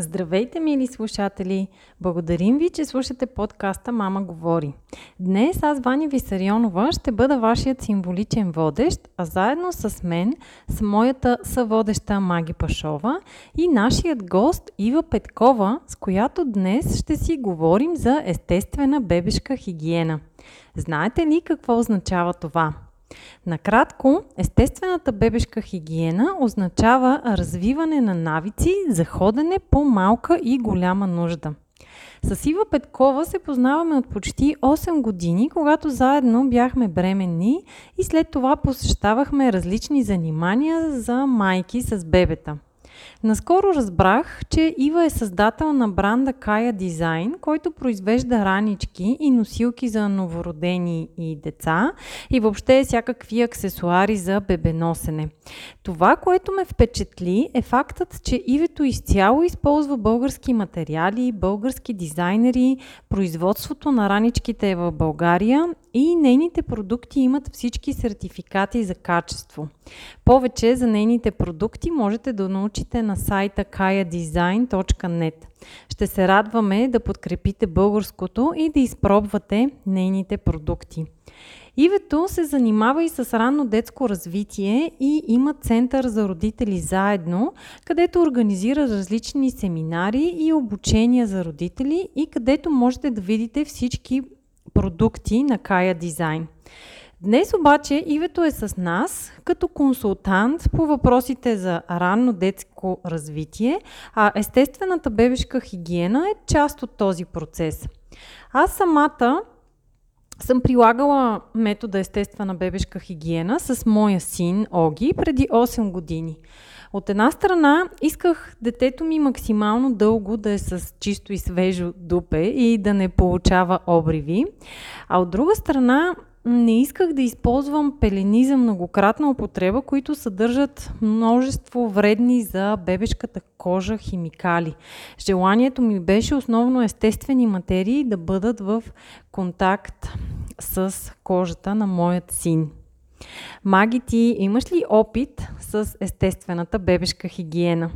Здравейте, мили слушатели! Благодарим ви, че слушате подкаста Мама говори. Днес аз, Ваня Висарионова, ще бъда вашият символичен водещ, а заедно с мен, с моята съводеща Маги Пашова и нашият гост Ива Петкова, с която днес ще си говорим за естествена бебешка хигиена. Знаете ли какво означава това? Накратко, естествената бебешка хигиена означава развиване на навици за ходене по малка и голяма нужда. С Ива Петкова се познаваме от почти 8 години, когато заедно бяхме бременни и след това посещавахме различни занимания за майки с бебета – Наскоро разбрах, че Ива е създател на бранда Kaya Design, който произвежда ранички и носилки за новородени и деца и въобще всякакви аксесуари за бебеносене. Това, което ме впечатли е фактът, че Ивето изцяло използва български материали, български дизайнери, производството на раничките е в България и нейните продукти имат всички сертификати за качество. Повече за нейните продукти можете да научите на сайта kayadesign.net. Ще се радваме да подкрепите българското и да изпробвате нейните продукти. Ивето се занимава и с ранно детско развитие и има център за родители заедно, където организира различни семинари и обучения за родители и където можете да видите всички продукти на Кая Дизайн. Днес обаче Ивето е с нас като консултант по въпросите за ранно детско развитие, а естествената бебешка хигиена е част от този процес. Аз самата съм прилагала метода естествена бебешка хигиена с моя син Оги преди 8 години. От една страна исках детето ми максимално дълго да е с чисто и свежо дупе и да не получава обриви, а от друга страна не исках да използвам пелени за многократна употреба, които съдържат множество вредни за бебешката кожа химикали. Желанието ми беше основно естествени материи да бъдат в контакт с кожата на моят син. Маги, ти имаш ли опит с естествената бебешка хигиена?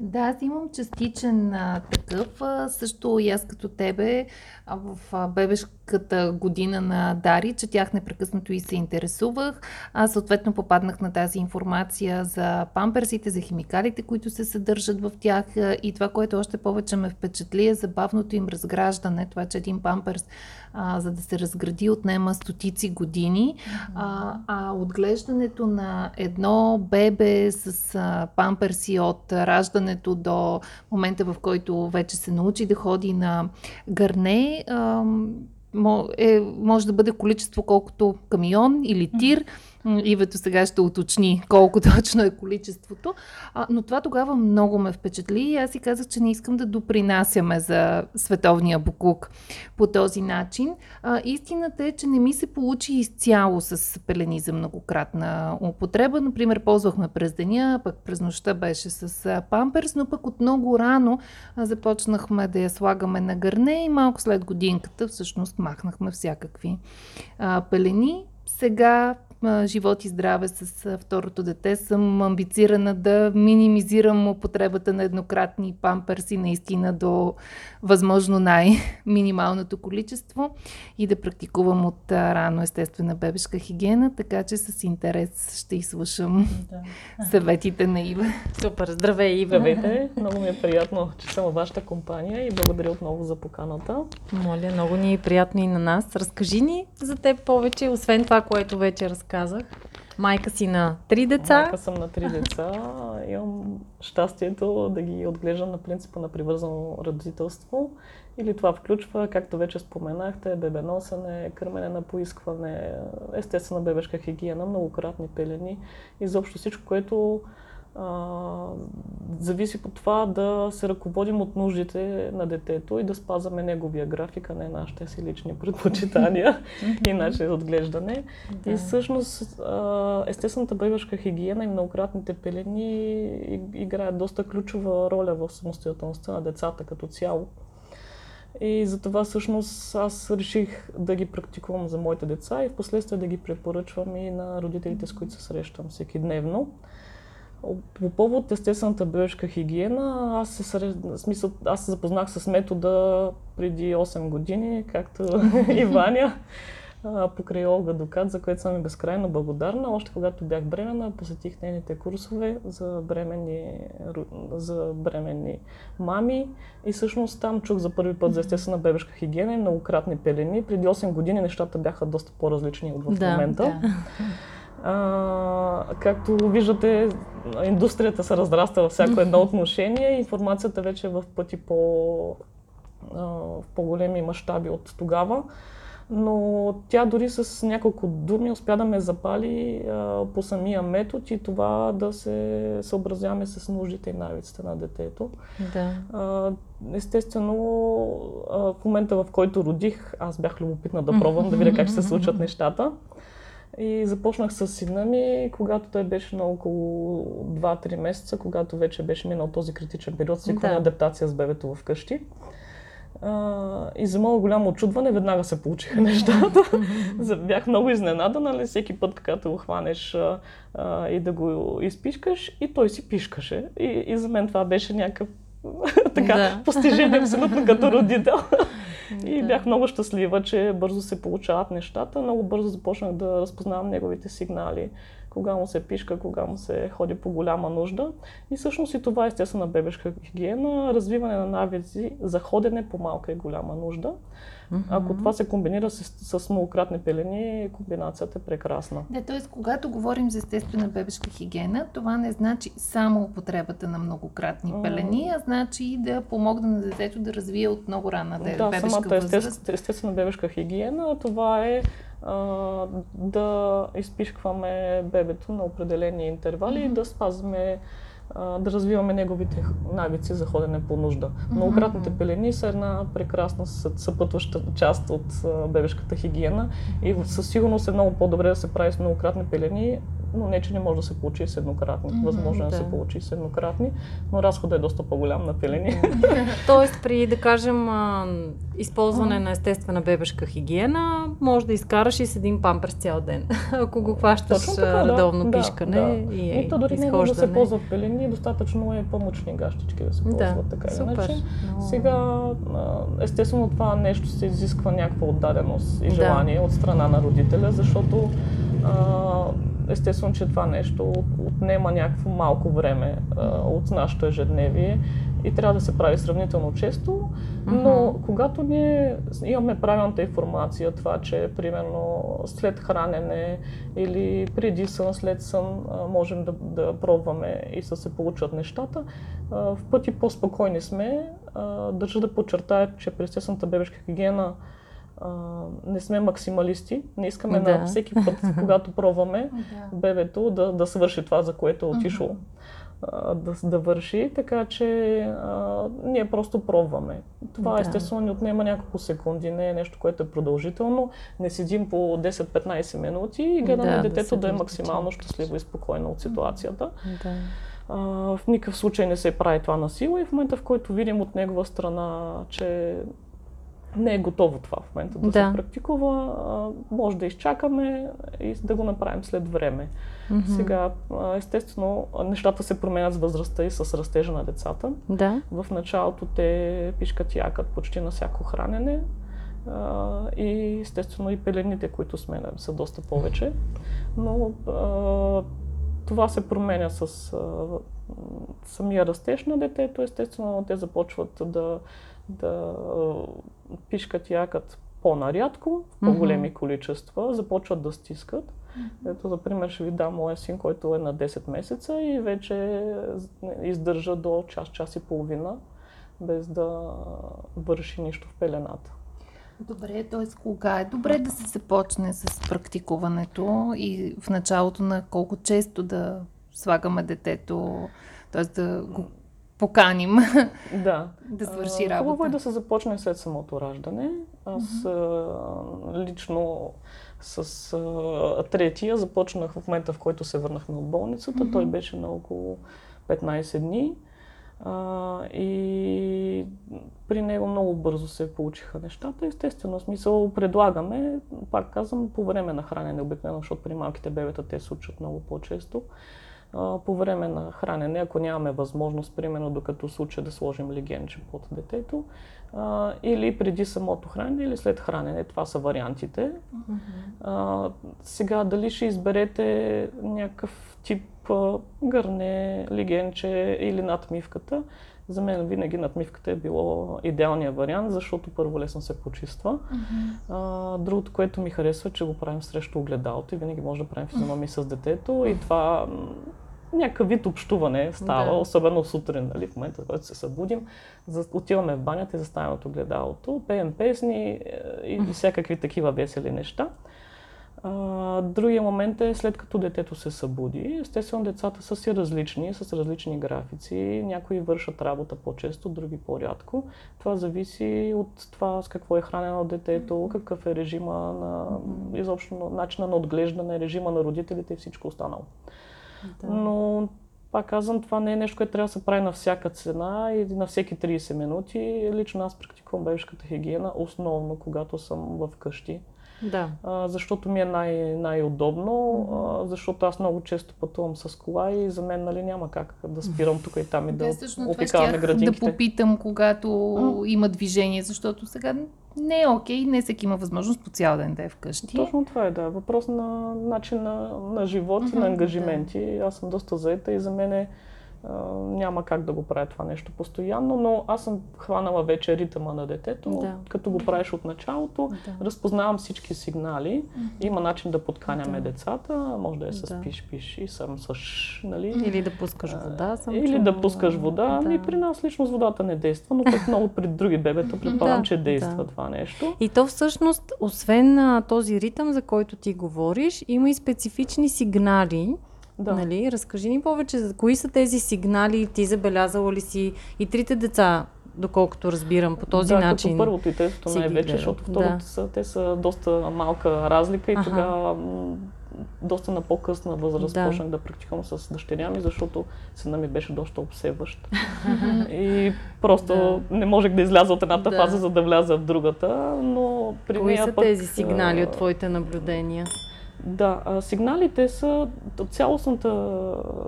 Да, аз имам частичен а, такъв. А, също и аз като тебе а, в а, бебешката година на Дари, че тях непрекъснато и се интересувах. Аз съответно попаднах на тази информация за памперсите, за химикалите, които се съдържат в тях и това, което още повече ме впечатли е забавното им разграждане. Това, че един памперс, а, за да се разгради, отнема стотици години. А, а отглеждането на едно бебе с а, памперси от раждане раждането до момента, в който вече се научи да ходи на гърне, е, може да бъде количество колкото камион или тир. Mm-hmm Ивето сега ще уточни колко точно е количеството. А, но това тогава много ме впечатли и аз си казах, че не искам да допринасяме за световния буклук по този начин. А, истината е, че не ми се получи изцяло с пелени за многократна употреба. Например, ползвахме през деня, пък през нощта беше с памперс, но пък от много рано а, започнахме да я слагаме на гърне и малко след годинката всъщност махнахме всякакви а, пелени. Сега живот и здраве с второто дете съм амбицирана да минимизирам употребата на еднократни памперси наистина до възможно най-минималното количество и да практикувам от рано естествена бебешка хигиена, така че с интерес ще изслушам да. съветите на Ива. Супер, здравей Ива! Здравейте! Много ми е приятно, че съм във вашата компания и благодаря отново за поканата. Моля, много ни е приятно и на нас. Разкажи ни за теб повече, освен това, което вече разказах. Майка си на три деца. Майка съм на три деца. Имам щастието да ги отглеждам на принципа на привързано родителство. Или това включва, както вече споменахте, бебеносене, кърмене на поискване, естествена бебешка хигиена, многократни пелени. Изобщо всичко, което а, зависи от това да се ръководим от нуждите на детето и да спазваме неговия график, а не нашите си лични предпочитания и начин за отглеждане. Да. И всъщност естествената бебешка хигиена и многократните пелени играят доста ключова роля в самостоятелността на децата като цяло. И затова всъщност аз реших да ги практикувам за моите деца и в последствие да ги препоръчвам и на родителите, с които се срещам всеки дневно. По повод естествената бебешка хигиена, аз се, сред... смисъл, аз се запознах с метода преди 8 години, както и Ваня, покрай Олга Докат, за което съм и безкрайно благодарна. Още когато бях бременна, посетих нейните курсове за бременни, за бременни мами и всъщност там чух за първи път за естествена бебешка хигиена и многократни пелени. Преди 8 години нещата бяха доста по-различни от в да, момента. Да. А, както виждате, индустрията се разраства във всяко едно отношение. Информацията вече е в пъти по, в по-големи мащаби от тогава. Но тя дори с няколко думи успя да ме запали а, по самия метод и това да се съобразяваме с нуждите и навиците на детето. Да. А, естествено, а, в момента в който родих, аз бях любопитна да пробвам, да видя как ще се случат нещата. И започнах с сина ми, когато той беше на около 2-3 месеца, когато вече беше минал този критичен период, свикване да. адаптация с бебето вкъщи. Uh, и за моето голямо очудване веднага се получиха нещата. Бях много изненадана, нали, всеки път, когато го хванеш uh, и да го изпишкаш, и той си пишкаше. И, и за мен това беше някакъв така, да. постижение абсолютно като родител. и да. бях много щастлива, че бързо се получават нещата. Много бързо започнах да разпознавам неговите сигнали, кога му се пишка, кога му се ходи по голяма нужда. И всъщност и това е естествена бебешка хигиена, развиване на навици за ходене по малка и голяма нужда. Mm-hmm. Ако това се комбинира с, с многократни пелени, комбинацията е прекрасна. Да, т.е. когато говорим за естествена бебешка хигиена, това не значи само употребата на многократни mm-hmm. пелени, а значи и да помогне на детето да развие от много рана да, бебешка самата естествена, естествена бебешка хигиена, това е а, да изпишкваме бебето на определени интервали mm-hmm. и да спазваме да развиваме неговите навици за ходене по нужда. Многократните пелени са една прекрасна съпътваща част от бебешката хигиена и със сигурност е много по-добре да се прави с многократни пелени, но не, че не може да се получи с еднократни. Възможно е да. да се получи с еднократни, но разходът е доста по-голям на пелени. Тоест, при, да кажем, използване на естествена бебешка хигиена, може да изкараш и с един памперс цял ден, ако го хващаш така, редовно да, пишкане да. и, и то дори не е да се ползва пелени, достатъчно е помощни гащички да се ползват да, така супер. иначе. Но... Сега, естествено, това нещо се изисква някаква отдаденост и желание да. от страна на родителя, защото естествено, че това нещо отнема някакво малко време а, от нашето ежедневие и трябва да се прави сравнително често, но mm-hmm. когато ние имаме правилната информация, това, че примерно след хранене или преди сън, след сън можем да, да пробваме и да се получат нещата, в пъти по-спокойни сме. Държа да подчертая, че естествената бебешка хигиена а, не сме максималисти. Не искаме да. на всеки път, когато пробваме да. бебето, да, да свърши това, за което е отишло. А, да, да върши, така че а, ние просто пробваме. Това да. естествено ни отнема няколко секунди, не е нещо, което е продължително. Не седим по 10-15 минути и гледаме да, детето да, да е максимално щастливо и спокойно от ситуацията. Да. А, в никакъв случай не се прави това на сила и в момента, в който видим от негова страна, че не е готово това в момента да, да. се практикува. Може да изчакаме и да го направим след време. Mm-hmm. Сега, естествено, нещата се променят с възрастта и с растежа на децата. Да. В началото те пишкат и якат почти на всяко хранене. И естествено и пелените, които сме, са доста повече. Но това се променя с самия растеж на детето. Естествено, те започват да да пишкат якат по-нарядко, в по-големи mm-hmm. количества, започват да стискат. Mm-hmm. Ето, за пример, ще ви дам моя син, който е на 10 месеца и вече издържа до час, час и половина, без да върши нищо в пелената. Добре, т.е. кога е добре да се започне с практикуването и в началото на колко често да слагаме детето, т.е. да го поканим да, да свърши работа. Хубаво е да се започне след самото раждане. Аз mm-hmm. лично с а, третия започнах в момента, в който се върнахме от болницата. Mm-hmm. Той беше на около 15 дни. А, и при него много бързо се получиха нещата. Естествено, смисъл предлагаме, пак казвам, по време на хранене обикновено, защото при малките бебета те се учат много по-често. По време на хранене, ако нямаме възможност, примерно докато случая да сложим легенче под детето, а, или преди самото хранене, или след хранене. Това са вариантите. Mm-hmm. А, сега, дали ще изберете някакъв тип а, гърне, легенче или надмивката, за мен винаги надмивката е било идеалният вариант, защото първо лесно се почиства. Mm-hmm. А, другото, което ми харесва, че го правим срещу огледалото и винаги може да правим физиономии mm-hmm. с детето и това някакъв вид общуване става, да. особено сутрин, нали, в момента, в който се събудим. За, отиваме в банята и заставаме от огледалото, пеем песни е, и всякакви такива весели неща. А, другия момент е след като детето се събуди. Естествено, децата са си различни, с различни графици. Някои вършат работа по-често, други по-рядко. Това зависи от това с какво е хранено детето, какъв е режима на, изобщо начина на отглеждане, режима на родителите и всичко останало. Да. Но пак казвам, това не е нещо, което трябва да се прави на всяка цена и на всеки 30 минути. Лично аз практикувам бебешката хигиена, основно когато съм в къщи. Да. А, защото ми е най- най-удобно, mm-hmm. а, защото аз много често пътувам с кола и за мен нали, няма как да спирам тук и там и да, да опикаваме градинките. Да попитам, когато mm-hmm. има движение, защото сега не е окей, не всеки има възможност по цял ден да е вкъщи. Точно това е, да. Въпрос на начин на, на живот и mm-hmm, на ангажименти. Да. Аз съм доста заета и за мен е няма как да го правя това нещо постоянно, но аз съм хванала вече ритъма на детето, да. като го правиш от началото, да. разпознавам всички сигнали, mm-hmm. има начин да подканяме да. децата, може да е с да. пиш-пиш и съм с нали? Или да пускаш вода. Съм или да пускаш вода. Да. И при нас лично с водата не действа, но пък много при други бебета предполагам, да, че действа да. това нещо. И то всъщност, освен на този ритъм, за който ти говориш, има и специфични сигнали, да. Нали? Разкажи ни повече за кои са тези сигнали, ти забелязала ли си и трите деца, доколкото разбирам, по този да, начин. Като първото и третото най-вече, защото второто да. са, те са доста малка разлика и ага. тогава доста на по-късна възраст да. почнах да практикувам с дъщеря ми, защото сина ми беше доста обсебващ. и просто да. не можех да изляза от едната да. фаза, за да вляза в другата, но при Кои нея са пък, тези сигнали от твоите наблюдения? Да, а, сигналите са, цялостната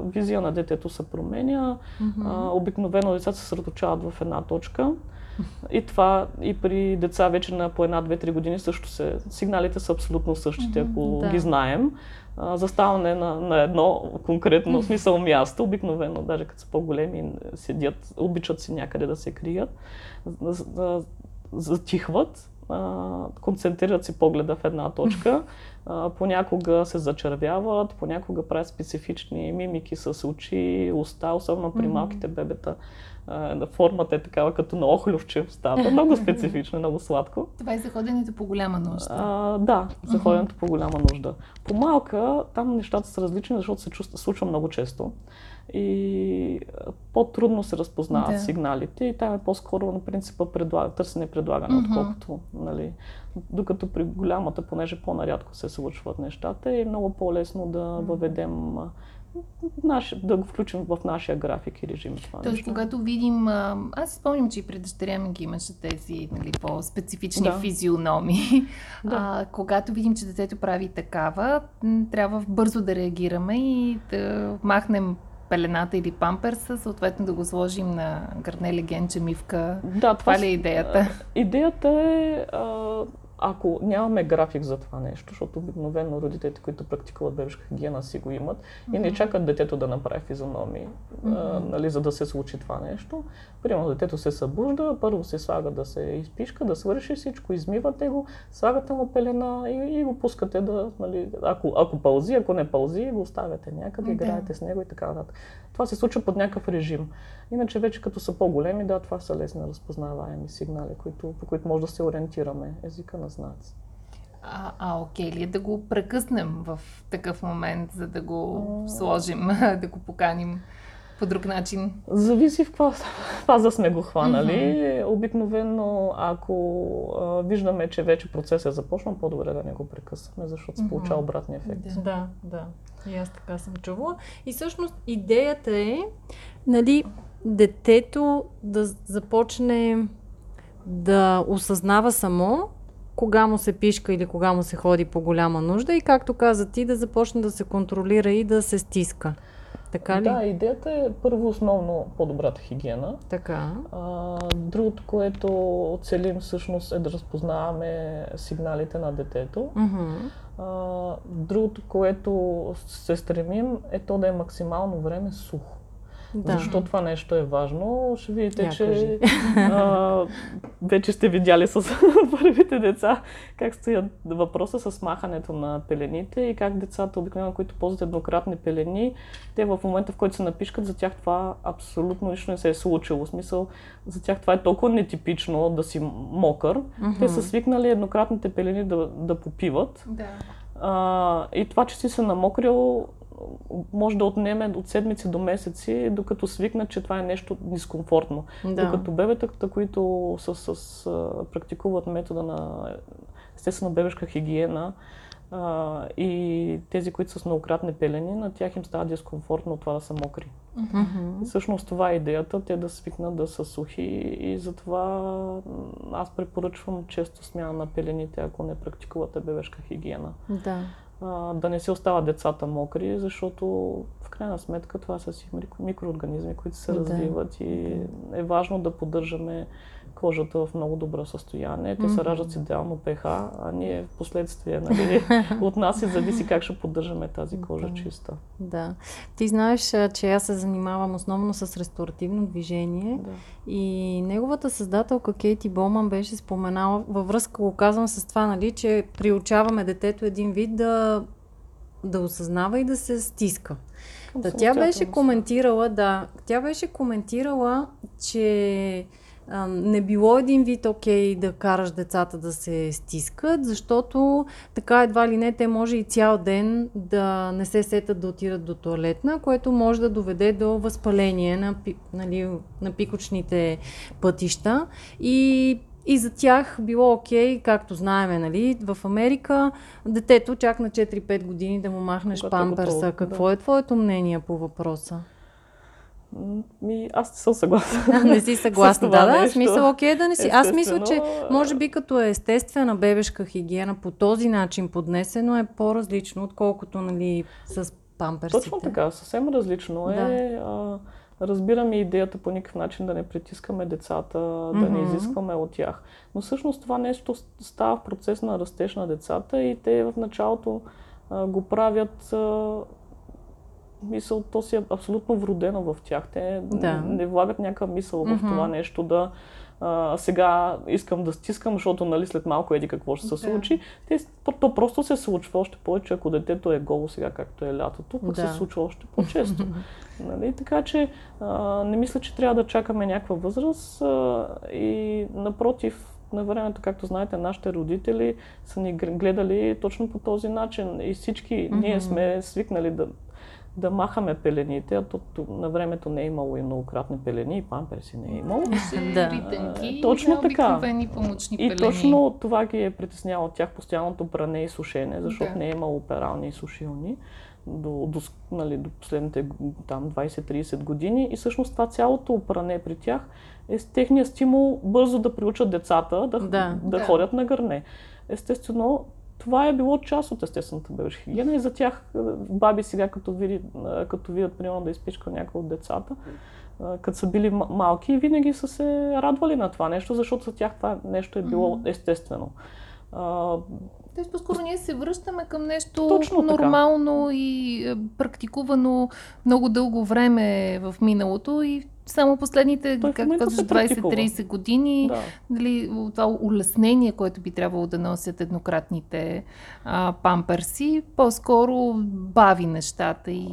визия на детето се променя. Mm-hmm. А, обикновено децата се съсредоточават в една точка. И това и при деца вече на по една, две, три години също се. Сигналите са абсолютно същите, ако mm-hmm, да. ги знаем. А, заставане на, на едно конкретно mm-hmm. смисъл място, обикновено, даже като са по-големи, седят, обичат си някъде да се крият, затихват, концентрират си погледа в една точка понякога се зачервяват, понякога правят специфични мимики с очи, уста, особено при малките бебета. формата е такава като на охлювче устата. Много специфично, много сладко. Това е за ходенето по голяма нужда. А, да, за ходенето по голяма нужда. По малка там нещата са различни, защото се чувства, случва много често и по-трудно се разпознават да. сигналите и там е по-скоро на принципа предлага, търсене предлагане, mm-hmm. отколкото, нали, докато при голямата, понеже по-нарядко се случват нещата, е много по-лесно да въведем наш, да го включим в нашия график и режим. Това Тоест, нещо. когато видим, аз спомням, че и при дъщеря ми ги имаше тези нали, по-специфични да. физиономии. Да. А, когато видим, че детето прави такава, трябва бързо да реагираме и да махнем пелената или памперса, съответно да го сложим на гърне легенче, мивка. Да, това, това ли е идеята? Идеята е а, ако нямаме график за това нещо, защото обикновено родителите, които практикуват бебешка хигиена, си го имат mm-hmm. и не чакат детето да направи физиономии, mm-hmm. нали, за да се случи това нещо. Примерно детето се събужда, първо се слага да се изпишка, да свърши всичко, измивате го, слагате му пелена и, и го пускате да, нали, ако, ако пълзи, ако не пълзи, го оставяте някъде, mm-hmm. играете с него и така нататък. Това се случва под някакъв режим. Иначе вече като са по-големи, да, това са лесни разпознаваеми сигнали, които, по които може да се ориентираме езика на знаци. А, а окей ли е да го прекъснем в такъв момент, за да го сложим, да го поканим по друг начин? Зависи в каква фаза сме го хванали. Mm-hmm. Обикновено, ако а, виждаме, че вече процес е започнал, по-добре да не го прекъсваме, защото се получава обратния ефект. Да, да. да. И аз така съм чувала. И всъщност идеята е, нали, детето да започне да осъзнава само кога му се пишка или кога му се ходи по голяма нужда и както каза ти, да започне да се контролира и да се стиска. Така ли? Да, идеята е първо основно по-добрата хигиена. Така. А, другото, което целим всъщност е да разпознаваме сигналите на детето. Mm-hmm. А, другото, което се стремим е то да е максимално време сухо. Да. Защо това нещо е важно? Ще видите, Я, че а, вече сте видяли с първите деца как стоят въпроса с махането на пелените и как децата, обикновено, които ползват еднократни пелени, те в момента, в който се напишкат, за тях това абсолютно лично не се е случило. В смисъл, за тях това е толкова нетипично да си мокър. Mm-hmm. Те са свикнали еднократните пелени да, да попиват. Да. А, и това, че си се намокрил, може да отнеме от седмици до месеци, докато свикнат, че това е нещо дискомфортно. Да. Докато бебетата, които с, с, с, практикуват метода на естествено бебешка хигиена а, и тези, които са с многократни пелени, на тях им става дискомфортно от това да са мокри. Mm-hmm. Всъщност това е идеята, те да свикнат да са сухи и затова аз препоръчвам често смяна на пелените, ако не практикувате бебешка хигиена. Да а, да не се остават децата мокри, защото в крайна сметка това са си микроорганизми, които се да. развиват и е важно да поддържаме кожата в много добро състояние. Те се раждат с идеално ПХ, а ние в последствие, нали, от нас и зависи как ще поддържаме тази кожа да. чиста. Да. Ти знаеш, че аз се занимавам основно с ресторативно движение да. и неговата създателка Кейти Болман беше споменала, във връзка го казвам с това, нали, че приучаваме детето един вид да, да осъзнава и да се стиска. Да, тя беше коментирала, да, тя беше коментирала, че не било един вид окей да караш децата да се стискат, защото така едва ли не те може и цял ден да не се сетат да отидат до туалетна, което може да доведе до възпаление на, нали, на пикочните пътища и и за тях било окей, okay, както знаеме, нали, в Америка, детето чак на 4-5 години да му махнеш Когато памперса. Какво да. е твоето мнение по въпроса? Ми, аз не съм съгласна. А, не си съгласна, да, да. Смисъл, окей да не си. Аз мисля, че може би като е естествена бебешка хигиена по този начин поднесено е по-различно, отколкото нали, с памперсите. Точно така, съвсем различно да. е. А, разбираме идеята по никакъв начин да не притискаме децата, mm-hmm. да не изискваме от тях. Но всъщност това нещо става в процес на растеж на децата и те в началото а, го правят а, мисъл, то си е абсолютно вродено в тях. Те да. не влагат някаква мисъл mm-hmm. в това нещо да а, сега искам да стискам, защото нали, след малко еди какво ще се да. случи. Те, то, то просто се случва още повече, ако детето е голо сега, както е лятото, пък да. се случва още по-често. нали? Така че а, не мисля, че трябва да чакаме някаква възраст а, и напротив, на времето, както знаете, нашите родители са ни гледали точно по този начин и всички mm-hmm. ние сме свикнали да да махаме пелените, а то, на времето не е имало и многократни пелени, и памперси не е имало. да. Ритънки, точно така. помощни и точно това ги е притесняло от тях постоянното бране и сушене, защото да. не е имало перални и сушилни до, до, нали, до последните там 20-30 години. И всъщност това цялото пране при тях е с техния стимул бързо да приучат децата да, да. да, да. ходят на гърне. Естествено, това е било част от естествената бебешка хигиена и за тях е, баби сега, като, види, е, като видят, примерно, да изпичка някой от децата, е, като са били малки, винаги са се радвали на това нещо, защото за тях това нещо е било естествено. Тоест, по-скоро ние се връщаме към нещо Точно нормално така. и практикувано много дълго време в миналото и само последните, Той как казваш, 20-30 години, да. дали, това улеснение, което би трябвало да носят еднократните а, памперси, по-скоро бави нещата и...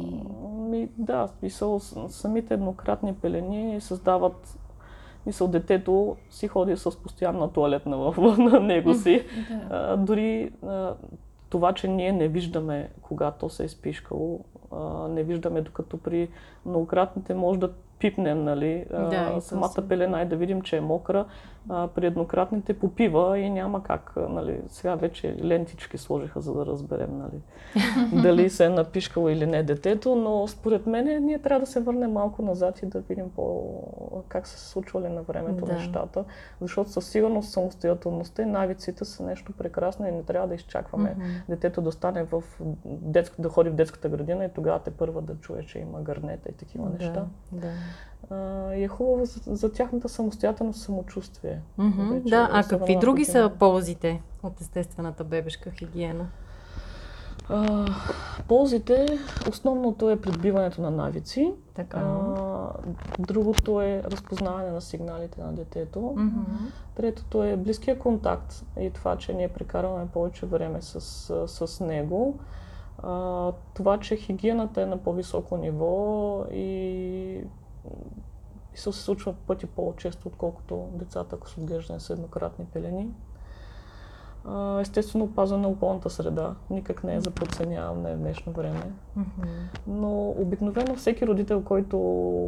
Ми, да, смисъл, самите еднократни пелени създават Мисъл, детето си ходи с постоянна туалетна в на него си. А, дори а, това, че ние не виждаме кога то се е изпишкало, а, не виждаме докато при многократните може да пипнем, нали, Да, самата си. пелена и да видим, че е мокра. А, при еднократните попива и няма как. Нали, сега вече лентички сложиха, за да разберем нали, дали се е напишкало или не детето, но според мен ние трябва да се върнем малко назад и да видим по как са се случвали на времето Да. нещата, защото със сигурност самостоятелността и навиците са нещо прекрасно и не трябва да изчакваме Мгм. детето да стане в детск... да ходи в детската градина и тогава те първа да чуе, че има гърнета и такива неща. Да. А, и е хубаво за, за тяхната самостоятелност, самочувствие. Мгм, Вече да, а какви други са ползите от естествената бебешка хигиена? А, ползите, основното е придобиването на навици. Така. А, другото е разпознаване на сигналите на детето. Мгм. Третото е близкия контакт и това, че ние прекарваме повече време с, с, с него. А, това, че хигиената е на по-високо ниво и, и се случва пъти по-често, отколкото децата, ако са отглеждани с еднократни пелени. Естествено, опазване на околната среда. Никак не е за подценяване в днешно време. Но обикновено всеки родител, който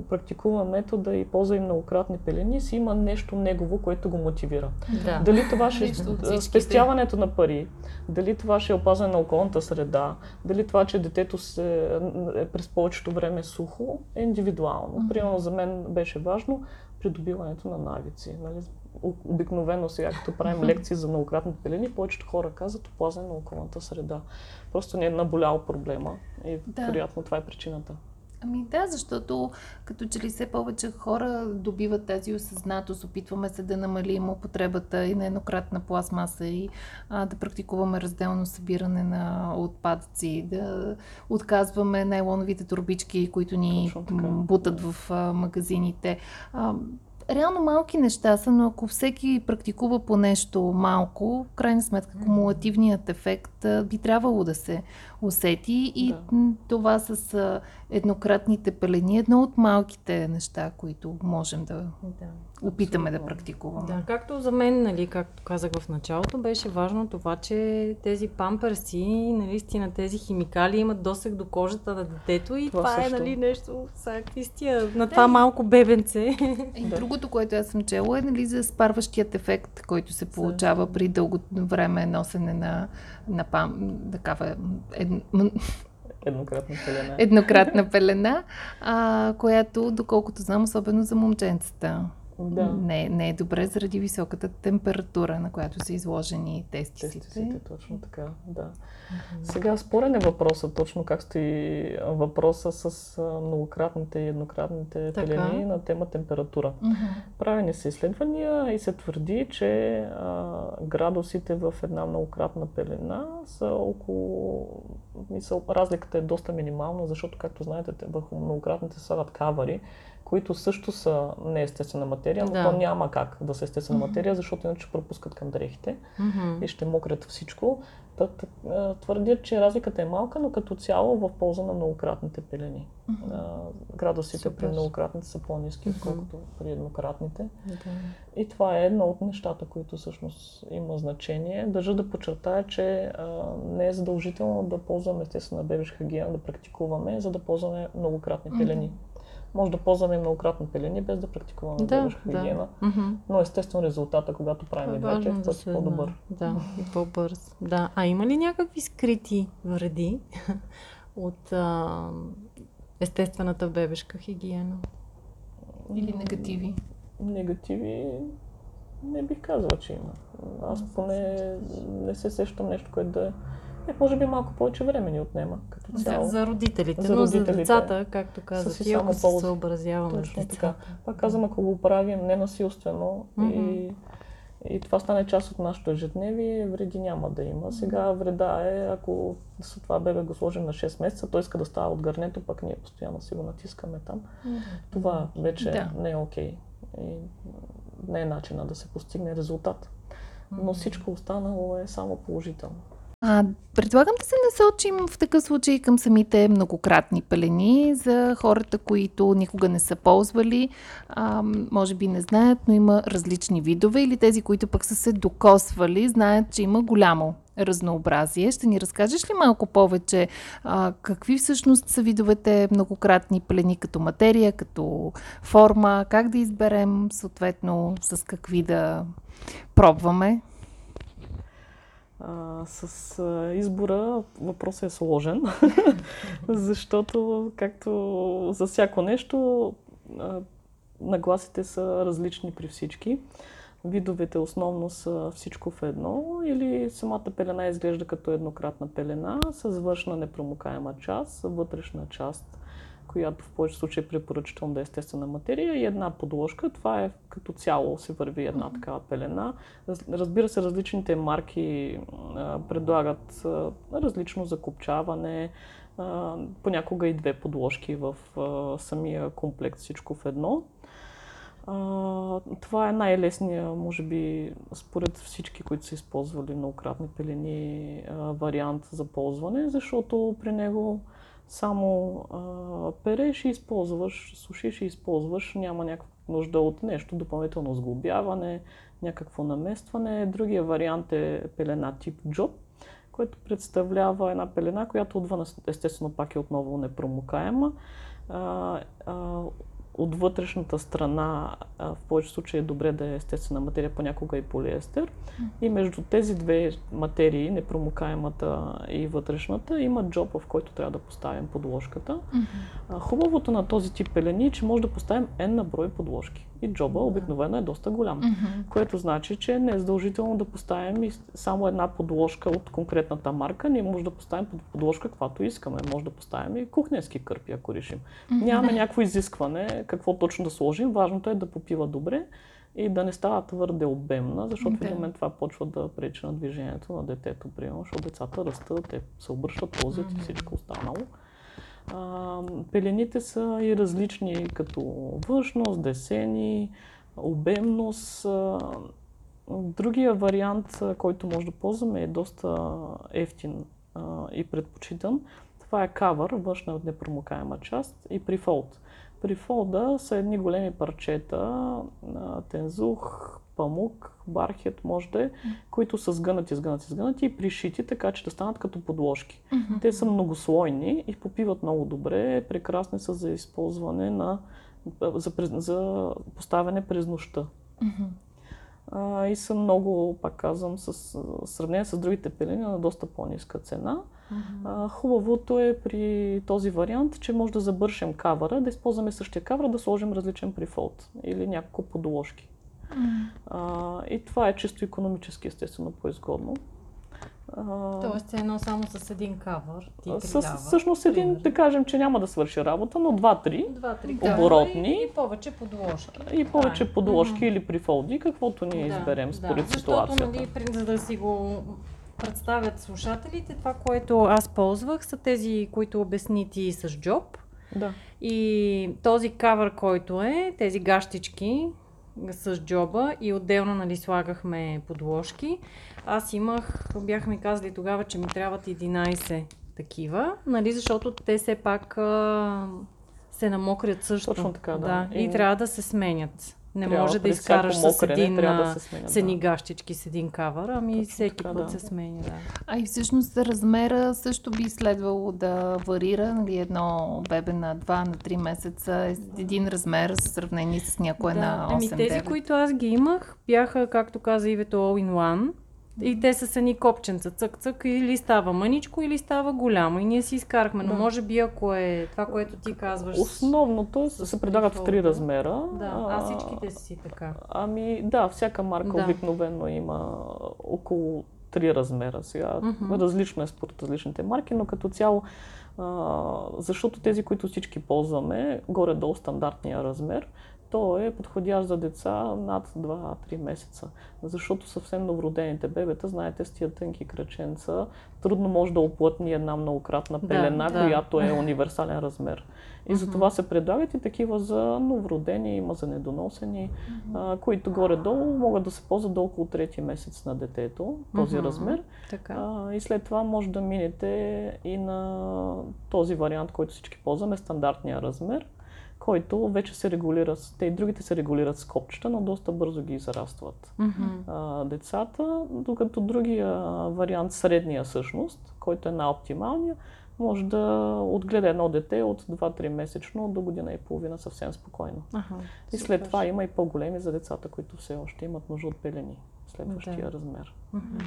практикува метода и ползва и многократни пелени, си има нещо негово, което го мотивира. Да. Дали това ще е всичките. спестяването на пари, дали това ще е опазване на околната среда, дали това, че детето се, е през повечето време сухо, е индивидуално. Примерно за мен беше важно придобиването на навици. Нали? Обикновено сега, като правим лекции за многократните пелени, повечето хора казват опазване на околната среда. Просто не е наболял проблема и Да. вероятно това е причината. Ами да, защото като че ли все повече хора добиват тази осъзнатост, опитваме се да намалим употребата и на еднократна пластмаса и а, да практикуваме разделно събиране на отпадъци, да отказваме найлоновите турбички, които ни бутат в а, магазините. А, реално малки неща са, но ако всеки практикува по нещо малко, в крайна сметка кумулативният ефект би трябвало да се усети и Да. това с еднократните пелени е едно от малките неща, които можем да Да. опитаме да практикуваме. Да, както за мен, нали, както казах в началото, беше важно това, че тези памперси, наистина тези химикали имат досег до кожата на детето и Това това, е също. нали, нещо, всякакви стия, на това малко бебенце. И Да. другото, което аз съм чела е нали, за спарващият ефект, който се получава при дълго време носене на, на пам, такава ед, Еднократна пелена. еднократна пелена, а, която, доколкото знам, особено за момченцата, Да. не, не е добре заради високата температура, на която са изложени тестисите. Тестисите, точно така, да. Сега спорен е въпросът, точно как стои въпроса с многократните и еднократните Така. пелени на тема температура. Мгм. Правени са изследвания и се твърди, че а, градусите в една многократна пелена са около... Мисъл, разликата е доста минимална, защото, както знаете, те върху многократните слагат кавари, които също са неестествена материя, но Да. то няма как да са естествена Мгм. материя, защото иначе пропускат към дрехите Мгм. и ще мокрят всичко. Твърдят, че разликата е малка, но като цяло в полза на многократните пелени. А, градусите Супер. при многократните са по-низки, отколкото при еднократните. Да. И това е едно от нещата, които всъщност има значение. Държа да подчертая, че а, не е задължително да ползваме естествена бебешка хигиена, да практикуваме, за да ползваме многократни пелени. Може да ползваме многократни пелени, без да практикуваме Да, бебешка да. хигиена. Но естествено резултата, когато правим е двете, е в пъти по-добър. Да, и по-бърз. Да. А има ли някакви скрити вреди от а, естествената бебешка хигиена? Или негативи. Негативи не бих казала, че има. Аз поне не се сещам нещо, което да е. Е, може би малко повече време ни отнема като За, цяло. за родителите, За но за родителите. децата, както казах, и ако се съобразяваме с децата. Пак казвам, ако го правим ненасилствено и, и това стане част от нашето ежедневие, вреди няма да има. Сега вреда е, ако с това бебе го сложим на 6 месеца, той иска да става от гърнето, пък ние постоянно си го натискаме там. Това вече Да. не е окей. И не е начина да се постигне резултат. Но всичко останало е само положително. А, предлагам да се насочим в такъв случай към самите многократни пелени за хората, които никога не са ползвали, а, може би не знаят, но има различни видове или тези, които пък са се докосвали, знаят, че има голямо разнообразие. Ще ни разкажеш ли малко повече а, какви всъщност са видовете многократни пелени като материя, като форма, как да изберем съответно с какви да пробваме? А, с а, избора въпросът е сложен, защото както за всяко нещо а, нагласите са различни при всички. Видовете основно са всичко в едно или самата пелена изглежда като еднократна пелена с външна непромокаема част, вътрешна част която в повече случаи е препоръчително да е естествена материя и една подложка. Това е като цяло се върви една такава пелена. Разбира се, различните марки а, предлагат а, различно закопчаване, а, понякога и две подложки в а, самия комплект, всичко в едно. А, това е най-лесният, може би, според всички, които са използвали многократни пелени, а, вариант за ползване, защото при него само а, переш и използваш, сушиш и използваш, няма някаква нужда от нещо, допълнително сглобяване, някакво наместване. Другия вариант е пелена тип джоб, който представлява една пелена, която отвън естествено пак е отново непромокаема. А, а, от вътрешната страна в повече случаи е добре да е естествена материя, понякога и полиестер. И между тези две материи, непромокаемата и вътрешната, има джоб, в който трябва да поставим подложката. Хубавото на този тип пелени е, че може да поставим N на брой подложки. И джоба обикновено е доста голям, mm-hmm. което значи, че не е задължително да поставим само една подложка от конкретната марка. Ние може да поставим подложка, каквато искаме. Може да поставим и кухненски кърпи, ако решим. Mm-hmm. Нямаме някакво изискване какво точно да сложим. Важното е да попива добре и да не става твърде обемна, защото okay. в един момент това почва да пречи на движението на детето, примерно, защото децата растат, те се обръщат, ползят mm-hmm. и всичко останало. А, пелените са и различни като външност, десени, обемност. Другия вариант, който може да ползваме е доста ефтин и предпочитан. Това е кавър, външна от непромокаема част и прифолд. Прифолда са едни големи парчета, тензух, памук, бархет, може да е, които са сгънати, сгънати, сгънати и пришити, така че да станат като подложки. Mm-hmm. Те са многослойни и попиват много добре, прекрасни са за използване на, за, за поставяне през нощта. Mm-hmm. А, и са много, пак казвам, с сравнение с другите пелени на доста по-ниска цена. А, хубавото е при този вариант, че може да забършим кавара, да използваме същия кавър, да сложим различен прифолд или няколко подложки. А, и това е чисто економически, естествено, по-изгодно. Тоест едно само с един кавър ти с, Всъщност един, да кажем, че няма да свърши работа, но два-три оборотни. И, и повече подложки. И повече а, подложки или прифолди, каквото ние да, изберем според да. ситуацията. Защото, нали, за да си го представят слушателите, това, което аз ползвах, са тези, които обясни ти с джоб. Да. И този кавър, който е, тези гащички, с джоба и отделно нали, слагахме подложки. Аз имах, бяха ми казали тогава, че ми трябват 11 такива, нали, защото те все пак а, се намокрят също. Точно така, да. да. И, и трябва да се сменят. Не трябва, може да изкараш с един да се сменя, с едни да. гащички с един кавър, ами Точно всеки така, път да. се сменя. Да. А и всъщност размера също би следвало да варира. Нали, едно бебе на 2 на 3 месеца е един размер в сравнение с някое да. на 8 Ами тези, които аз ги имах, бяха, както каза Ивето, all in one. И те са с едни копченца, цък-цък, или става мъничко, или става голямо. И ние си изкарахме. Но да. може би ако е това, което ти казваш. Основното се предлагат в три размера. Да, а всичките си така. Ами да, всяка марка да. обикновено има около три размера сега. Uh-huh. Различно е според различните марки, но като цяло, а, защото тези, които всички ползваме, горе-долу стандартния размер, той е подходящ за деца над 2-3 месеца. Защото съвсем новородените бебета, знаете, с тия тънки кръченца, трудно може да оплътни една многократна пелена, да, да. която е универсален размер. И за това се предлагат и такива за новородени, има за недоносени, а, които горе-долу могат да се ползват до около трети месец на детето, този размер. Така. А, и след това може да минете и на този вариант, който всички ползваме, стандартния размер, който вече се регулира, те и другите се регулират с копчета, но доста бързо ги зарастват Мгм. а, децата, докато другия вариант, средния всъщност, който е най-оптималния, може да отгледа едно дете от 2-3 месечно до година и половина съвсем спокойно. Аха, И след това има и по-големи за децата, които все още имат нужда от пелени, следващия Да. размер. Мгм.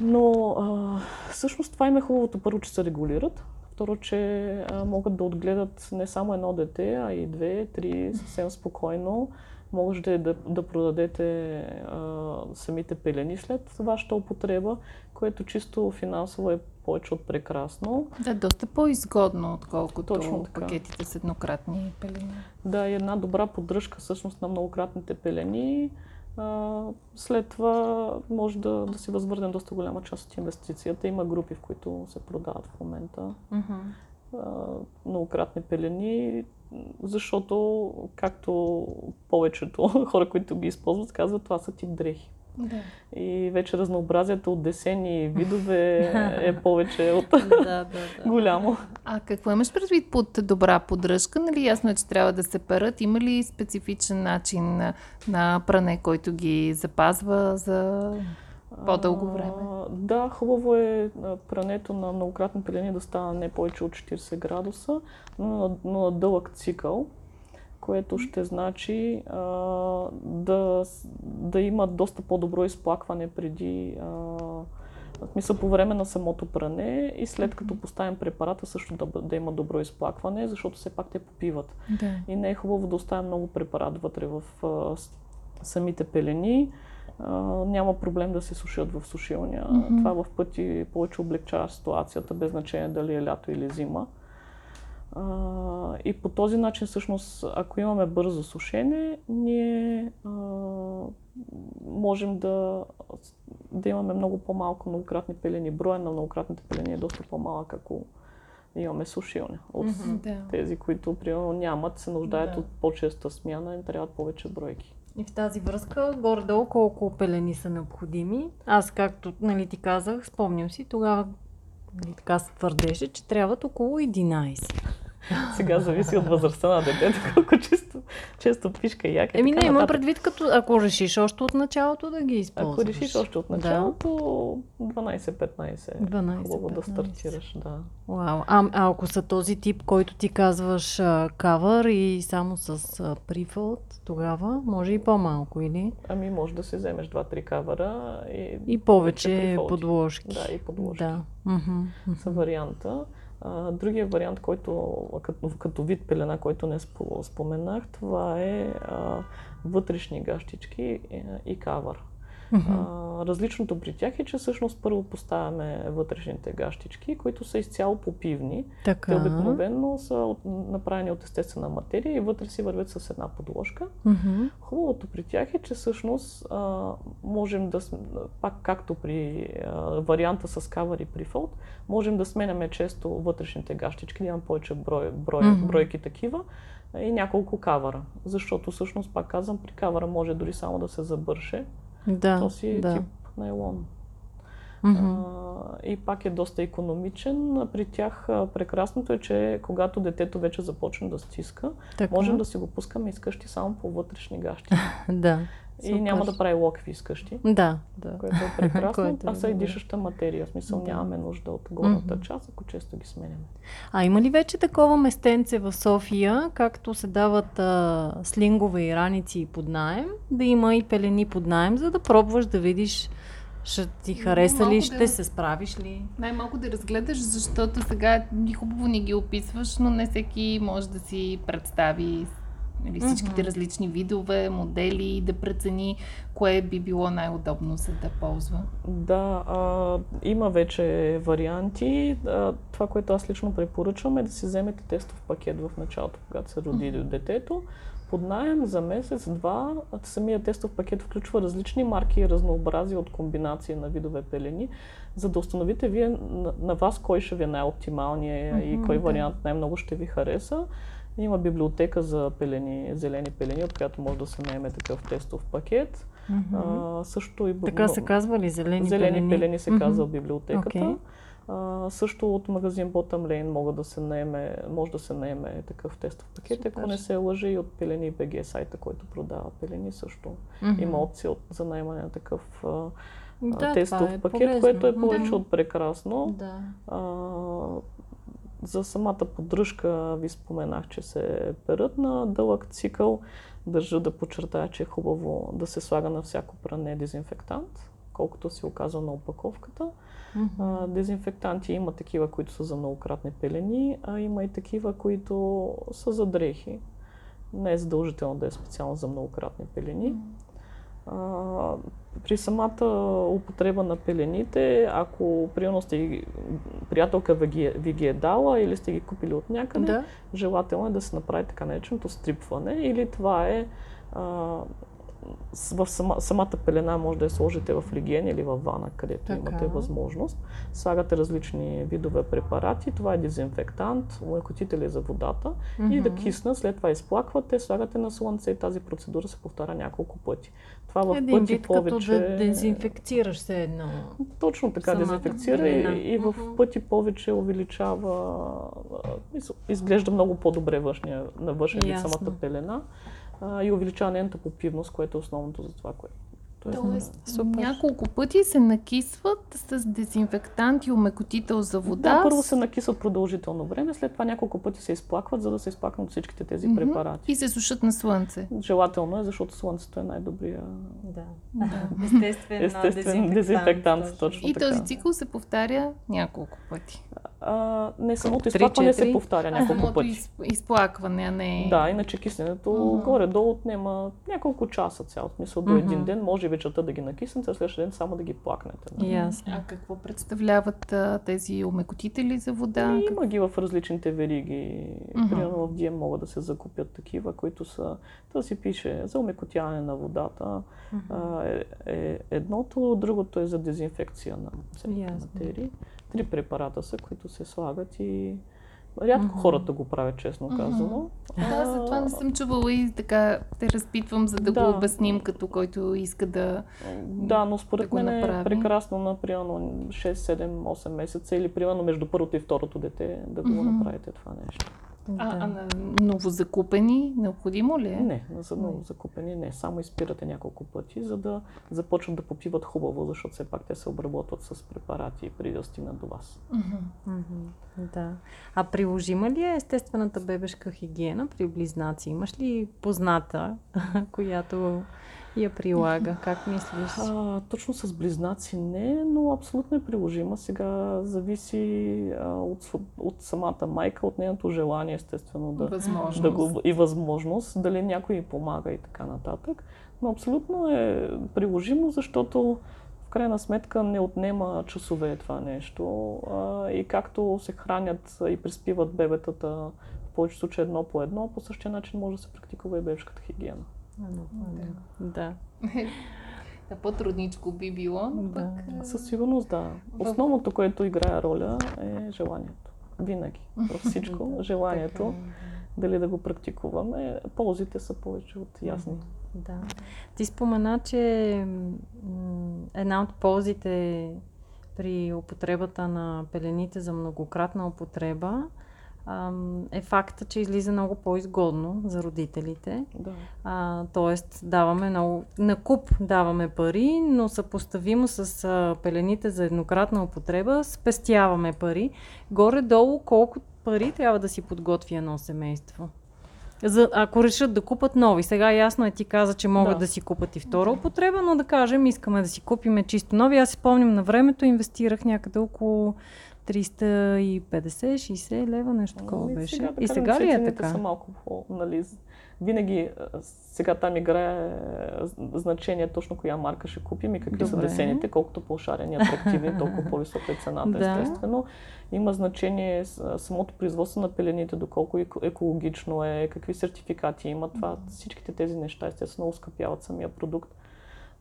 Но а, всъщност това им е хубавото първо, че се регулират. Второ, че а, могат да отгледат не само едно дете, а и две, три съвсем спокойно. Може да, да, да продадете а, самите пелени след вашата употреба, което чисто финансово е повече от прекрасно. Да, доста по-изгодно, отколкото Точно така. пакетите с еднократни пелени. Да, и една добра поддръжка всъщност на многократните пелени. А, след това може да, да си възвърнем доста голяма част от инвестицията. Има групи, в които се продават в момента Мгм. а, многократни пелени, защото както повечето хора, които ги използват, казват, това са тип дрехи. Да. И вече разнообразието от десени видове е повече от да, да, да. голямо. А какво имаш предвид под добра поддръжка? Нали ясно е, че трябва да се перат. Има ли специфичен начин на, пране, който ги запазва за по-дълго време? А, Да, хубаво е прането на многократни пелени да става не повече от 40 градуса, но, но на дълъг цикъл, което ще значи а, да, да има доста по-добро изплакване преди а, смисъл по време на самото пране и след като поставим препарата също да, да има добро изплакване, защото все пак те попиват. Да. И не е хубаво да оставим много препарат вътре в а, самите пелени. А, няма проблем да се сушат в сушилня. Мгм. Това в пъти повече облегчава ситуацията, без значение дали е лято или зима. А, и по този начин, всъщност, ако имаме бързо сушене, ние а, можем да, да имаме много по-малко многократни пелени. Броя на многократните пелени е доста по-малък, ако имаме сушилня. От. Да. тези, които примерно нямат, се нуждаят Да. от по-честа смяна, им трябват повече бройки. И в тази връзка, горе-долу колко пелени са необходими. Аз, както нали, ти казах, спомням си, тогава нали, така се твърдеше, че трябват около 11. Сега зависи от възрастта на детето, колко често, често пишка яка. Еми не, имам предвид, като ако решиш още от началото да ги използваш. Ако решиш още от началото, 12-15 е 12, хубаво да 15. стартираш. Да. Вау. А, а ако са този тип, който ти казваш кавър и само с прифълт, тогава може и по-малко, или? Ами може да си вземеш 2-3 кавара и, И повече подложки. Да, и подложки. Да. Мгм. са варианта. А, другия вариант, който като, като вид пелена, който не спо- споменах, това е а, вътрешни гащички и, и кавър. А, различното при тях е, че всъщност първо поставяме вътрешните гащички, които са изцяло попивни. Те Така. обикновено са направени от естествена материя и вътре си вървят с една подложка. Мгм. Хубавото при тях е, че всъщност а, можем да, пак както при а, варианта с кавър и прифолд, можем да сменяме често вътрешните гащички, да имам повече брой, брой, Мгм. бройки такива и няколко кавара. Защото всъщност, пак казвам, при кавара може дори само да се забърше. Да, То си е да. тип найлон. И пак е доста економичен. При тях прекрасното е, че когато детето вече започне да стиска, Така. можем да си го пускаме изкъщи само по вътрешни гащи. Да. И Супер. няма да прави локви изкъщи, Да, да. което е прекрасно. Което е а са и дишаща материя. В смисъл Да. нямаме нужда от горната Мгм. част, ако често ги сменяме. А има ли вече такова местенце в София, както се дават а, слингове и раници под найем, да има и пелени под найем, за да пробваш да видиш ще ти хареса ли, ще да- се справиш ли? Най-малко да разгледаш, защото сега ни хубаво ни ги описваш, но не всеки може да си представи нали, всичките Мгм. различни видове, модели и да прецени кое би било най-удобно за да ползва. Да, а, има вече варианти. А, това, което аз лично препоръчвам е да си вземете тестов пакет в началото, когато се роди детето. Под найем за месец-два. Самия тестов пакет включва различни марки и разнообразие от комбинации на видове пелени, за да установите вие на, на вас кой ще ви е най-оптималният mm-hmm, и кой вариант най-много ще ви хареса. Има библиотека за пелени, зелени пелени, от която може да се наеме такъв тестов пакет. Мгм. А, също и Така се казва ли зелени, зелени пелени? пелени се Мгм. казва библиотеката. Окей. А, също от магазин Bottom Lane мога да се наеме, може да се наеме такъв тестов пакет, Супер. ако не се лъжи и от Пелени BG сайта, който продава пелени също. Мгм. Има опция от, за наемане на такъв а, Да, тестов е пакет, полезно. което е повече Да. от прекрасно. Да. А, за самата поддръжка ви споменах, че се перат на дълъг цикъл. Държа да подчертая, че е хубаво да се слага на всяко пране дезинфектант, колкото се оказва на опаковката. А, дезинфектанти има такива, които са за многократни пелени, а има и такива, които са за дрехи. Не е задължително да е специално за многократни пелени. А, при самата употреба на пелените, ако примерно сте приятелка ви ги, е- ви ги е дала или сте ги купили от някъде, Да. желателно е да се направи така нареченото стрипване или това е а, в сама, самата пелена може да я сложите в лиген или в вана, където Така. имате възможност. Слагате различни видове препарати, това е дезинфектант, лекотители за водата и да кисна, след това изплаквате, слагате на слънце и тази процедура се повтаря няколко пъти. Това в Един пъти вид като повече... да дезинфекцираш се едно. Точно така самата дезинфекцира пелена. и, и в Мгм. пъти повече увеличава, изглежда много по-добре външния, на външния вид самата пелена а, и увеличава нейната попивност, което е основното за това, което. Тоест, Тоест, Супер. няколко пъти се накисват с дезинфектант и умекотител за вода. да, първо се накисват продължително време, след това няколко пъти се изплакват, за да се изплакнат всичките тези Мгм. препарати. И се сушат на слънце. Желателно е, защото слънцето е най-добрия Да. Да. Естествен, естествен дезинфектант. точно И така. този цикъл се повтаря няколко пъти. А, не, самото изплакване се четири? повтаря няколко пъти. из, изплакване, а не... Да, иначе кисненето Мгм. горе-долу отнема няколко часа цял. Смисъл до един ден, може и вечерта да ги накиснете, а следващия ден само да ги плакнете. нали? Ясно. А какво представляват а, тези умекотители за вода? И има ги в различните вериги. Мгм. Примерно в DM могат да се закупят такива, които са, да си пише за умекотяване на водата. А, е, е едното, другото е за дезинфекция на материи. Три препарата са, които се слагат и рядко Мгм. хората го правят, честно Мгм. казано. Да, за това не съм чувала и така те разпитвам, за да, Да. го обясним като който иска да... Да, но според да мен е прекрасно на примерно 6, 7, 8 месеца или примерно между първото и второто дете да го Мгм. направите това нещо. А, а на новозакупени необходимо ли е? Не, за ново закупени не. Само изпирате няколко пъти, за да започнат да попиват хубаво, защото все пак те се обработват с препарати преди да стигнат до вас. Да. А приложима ли е естествената бебешка хигиена при близнаци? Имаш ли позната, която я прилага? Как мислиш? А, точно с близнаци не, но абсолютно е приложима. Сега зависи а, от, от самата майка, от нейното желание, естествено, да, Възможност. да го, и възможност, дали някой й помага и така нататък. Но абсолютно е приложимо, защото в крайна сметка не отнема часове това нещо. А, и както се хранят и приспиват бебетата в повече случаи едно по едно, по същия начин може да се практикува и бебешката хигиена. Да. Да, по-трудничко би било, но Да. пък... а, Със сигурност да. Основното, което играе роля е желанието. Винаги. Във всичко. Желанието. Дали да го практикуваме. Ползите са повече от ясни. Да. Ти спомена, че една от ползите при употребата на пелените за многократна употреба е факта, че излиза много по-изгодно за родителите. Да. А, тоест, даваме много, на куп даваме пари, но съпоставимо с а, пелените за еднократна употреба, спестяваме пари. Горе-долу колко пари трябва да си подготви едно семейство. За, ако решат да купат нови. Сега ясно е, ти каза, че могат да, Да. си купат и втора употреба, но да кажем, искаме да си купиме чисто нови. Аз си спомням на времето, инвестирах някъде около 350-60 лева, нещо такова Ами, беше. Сега, да и сега ли е така? Са малко по, нали, винаги сега там играе значение точно коя марка ще купим и какви са Добре. десените, колкото по-шарени, атрактивни, толкова по-висока е цената, Да. естествено. Има значение самото производство на пелените, доколко еко- екологично е, какви сертификати има. Това, всичките тези неща, естествено, ускъпяват самия продукт.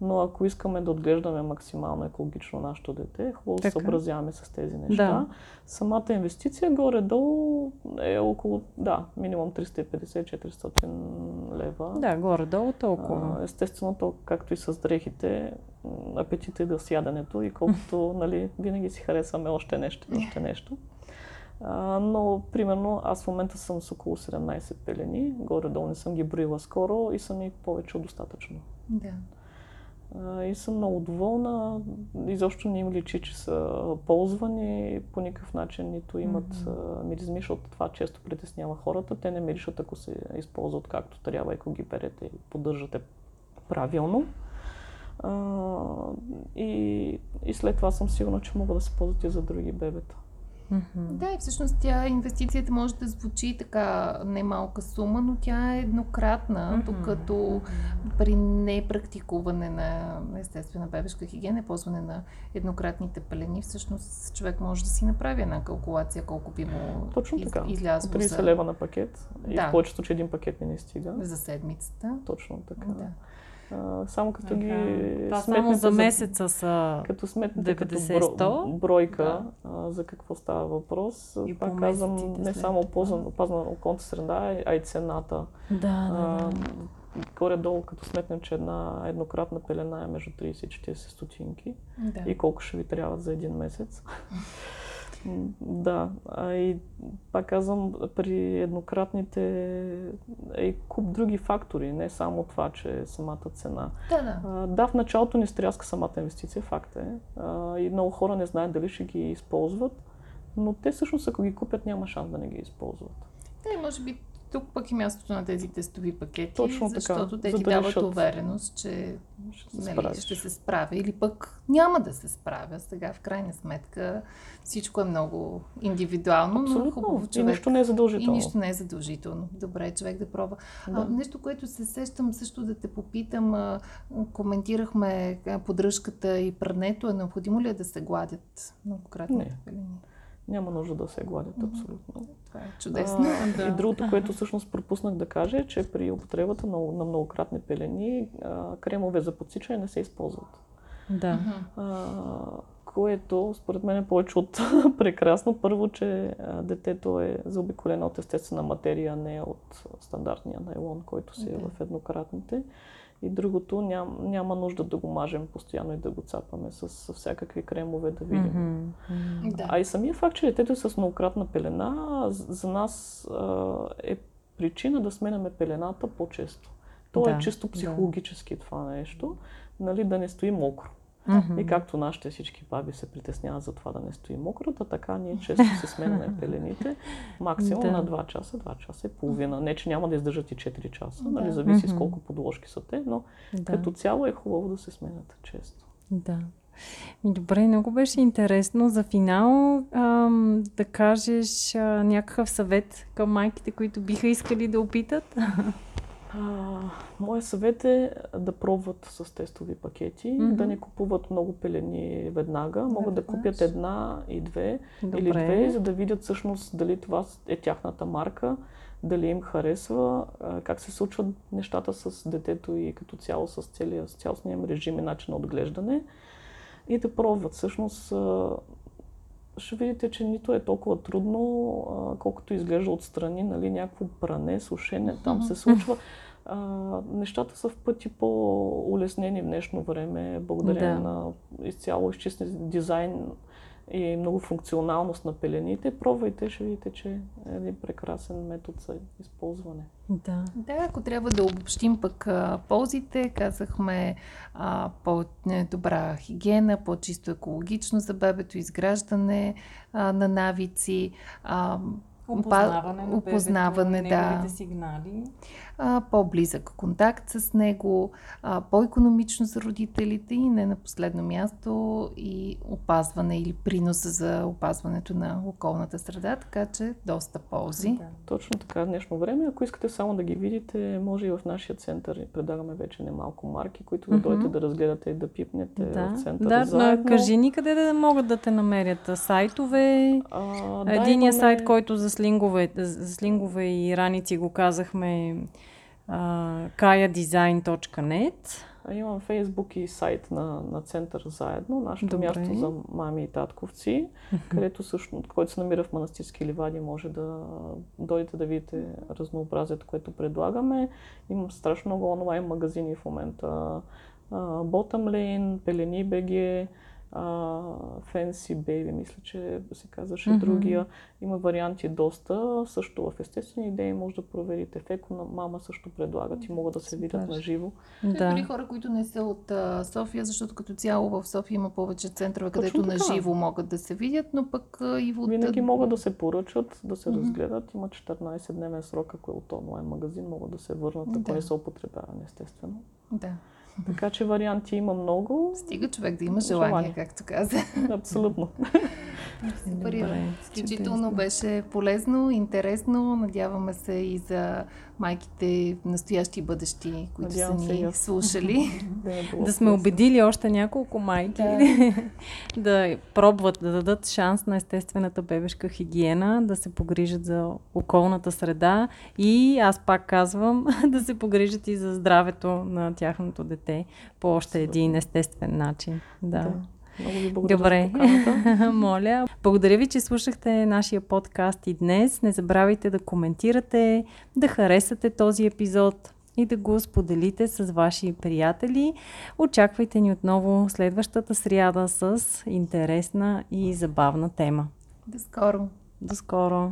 Но ако искаме да отглеждаме максимално екологично нашето дете, е хубаво да съобразяваме с тези неща. Да. Самата инвестиция горе-долу е около, да, минимум 350-400 лева. Да, горе-долу толкова. А, Естествено, то, както и с дрехите, апетита е да с яденето и колкото, нали, винаги си харесваме още нещо и още нещо. А, но, примерно, аз в момента съм с около 17 пелени, горе-долу не съм ги броила скоро и са ми повече от достатъчно. Да. И съм много доволна. Изобщо не им личи, че са ползвани по никакъв начин, нито имат mm-hmm. миризми, защото това често притеснява хората. Те не миришат, ако се използват както трябва, ако ги берете и поддържате правилно. А, и, и след това съм сигурна, че могат да се ползват и за други бебета. Мгм. Да, и всъщност тя, инвестицията може да звучи така немалка сума, но тя е еднократна, Мгм. докато при непрактикуване на естествена бебешка хигиена, ползване на еднократните пелени, всъщност човек може да си направи една калкулация колко би му Точно из, така. излязло 30 за, лева на пакет. И Да. в повечето случаи един пакет не ни стига. за седмицата. Точно така. Да. А, само като Така. ги Това само за месеца са... Като сметнете като 90-100? бро, бройка а, за какво става въпрос, И пак казвам, не след само опазна околната среда, а и цената. Да, да, да. горе-долу, като сметнем, че една еднократна пелена е между 30 и 40 стотинки Да. и колко ще ви трябва за един месец. Да, а и пак казвам, при еднократните е и куп други фактори, не само това, че е самата цена. да, да. А, Да, в началото ни стряска самата инвестиция, факт е. А, И много хора не знаят дали ще ги използват, но те всъщност, ако ги купят, няма шанс да не ги използват. Да, може би тук пък е мястото на тези тестови пакети, Точно така, защото те за ти да дават решат. увереност, че Ще се нали, справиш. ще се справя или пък няма да се справя. Сега в крайна сметка всичко е много индивидуално, но Абсолютно. хубаво И човек. нищо не е И задължително. нищо не е задължително. Добре е човек да пробва. Да. А, нещо, което се сещам също да те попитам, а, коментирахме поддръжката и прането. Е необходимо ли е да се гладят многократните Не. пелени? Няма нужда да се гладят, абсолютно. Това е чудесно. А, И другото, което всъщност пропуснах да кажа, е, че при употребата на, на многократни пелени, а, кремове за подсичане не се използват. Да. А, което според мен е повече от прекрасно. Първо, че а, детето е заобиколено от естествена материя, а не от стандартния найлон, който си е Да. в еднократните. И другото, ням, няма нужда да го мажем постоянно и да го цапаме с, с всякакви кремове да видим. Мгм. Да. А и самия факт, че детето е с многократна пелена, за нас а, е причина да сменяме пелената по-често. То Да, е чисто да. психологически това нещо, нали, да не стои мокро. Мгм. И както нашите всички баби се притесняват за това да не стои мократа, така ние често се сменяме пелените. Максимум Да. на 2 часа, 2 часа и половина. Не, че няма да издържат и 4 часа, нали, Да. зависи с Мгм. колко подложки са те, но Да. като цяло е хубаво да се сменят често. Да. Добре, много беше интересно. За финал ам, да кажеш а, някакъв съвет към майките, които биха искали да опитат. Моят съвет е да пробват с тестови пакети, Мгм. да не купуват много пелени веднага. Могат да веднъж. купят една и две Добре. или две, за да видят всъщност дали това е тяхната марка, дали им харесва, как се случват нещата с детето и като цяло с, целия, с цялостния им режим и начин на отглеждане. И да пробват. Всъщност ще видите, че нито е толкова трудно, колкото изглежда отстрани, нали, някакво пране, сушене, там се случва. А, нещата са в пъти по-улеснени в днешно време, благодарение Да. на изцяло изчистен дизайн и много функционалност на пелените. Пробвайте, ще видите, че е един прекрасен метод за използване. Да. Да, ако трябва да обобщим пък а, ползите, казахме а, по-добра хигиена, по-чисто екологично за бебето, изграждане а, на навици, а, Опознаване на опознаване, бебето, да. сигнали. а, по-близък контакт с него, а, по-економично за родителите и не на последно място и опазване или приноса за опазването на околната среда, така че доста ползи. Да. Точно така в днешно време. Ако искате само да ги видите, може и в нашия център. Предлагаме вече немалко марки, които да Мгм. дойдете да разгледате и да пипнете Да, в центъра да заедно. но кажи ни къде да могат да те намерят. Сайтове, А, да, Единият имаме- сайт, който за слингове, за слингове и раници го казахме kayadesign.net. Имам фейсбук и сайт на, на център заедно, нашето Добре. място за мами и татковци, където също, който се намира в манастирски ливади, може да дойдете да видите разнообразието, което предлагаме. Имам страшно много онлайн магазини в момента. Bottom Lane, Пелени БГ, Fancy Baby, мисля, че се казваше Мгм. другия. Има варианти доста. Също в естествени идеи може да проверите. В Еко на мама също предлагат и могат да се видят на живо. Да. Дори хора, които не са от а, София, защото като цяло в София има повече центрове, където на живо могат да се видят, но пък а, и от... Винаги могат да се поръчат, да се Мгм. разгледат. Има 14-дневен срок, ако е от онлайн магазин, могат да се върнат, ако Да. не са употребявани, естествено. Да. Така че варианти има много. Стига човек да има желание, Желание. Както каза. Абсолютно. Супер, Изключително беше полезно, интересно. Надяваме се и за майките, настоящи и бъдещи, които Надявам са ни слушали. Да, било Да сме убедили още няколко майки Да. да пробват да дадат шанс на естествената бебешка хигиена, да се погрижат за околната среда и аз пак казвам да се погрижат и за здравето на тяхното дете по още един естествен начин. Да. Да. Много ви благодаря Добре. за. Моля. Благодаря ви, че слушахте нашия подкаст и днес. Не забравяйте да коментирате, да харесате този епизод и да го споделите с ваши приятели. Очаквайте ни отново следващата сряда с интересна и забавна тема. До скоро! До скоро!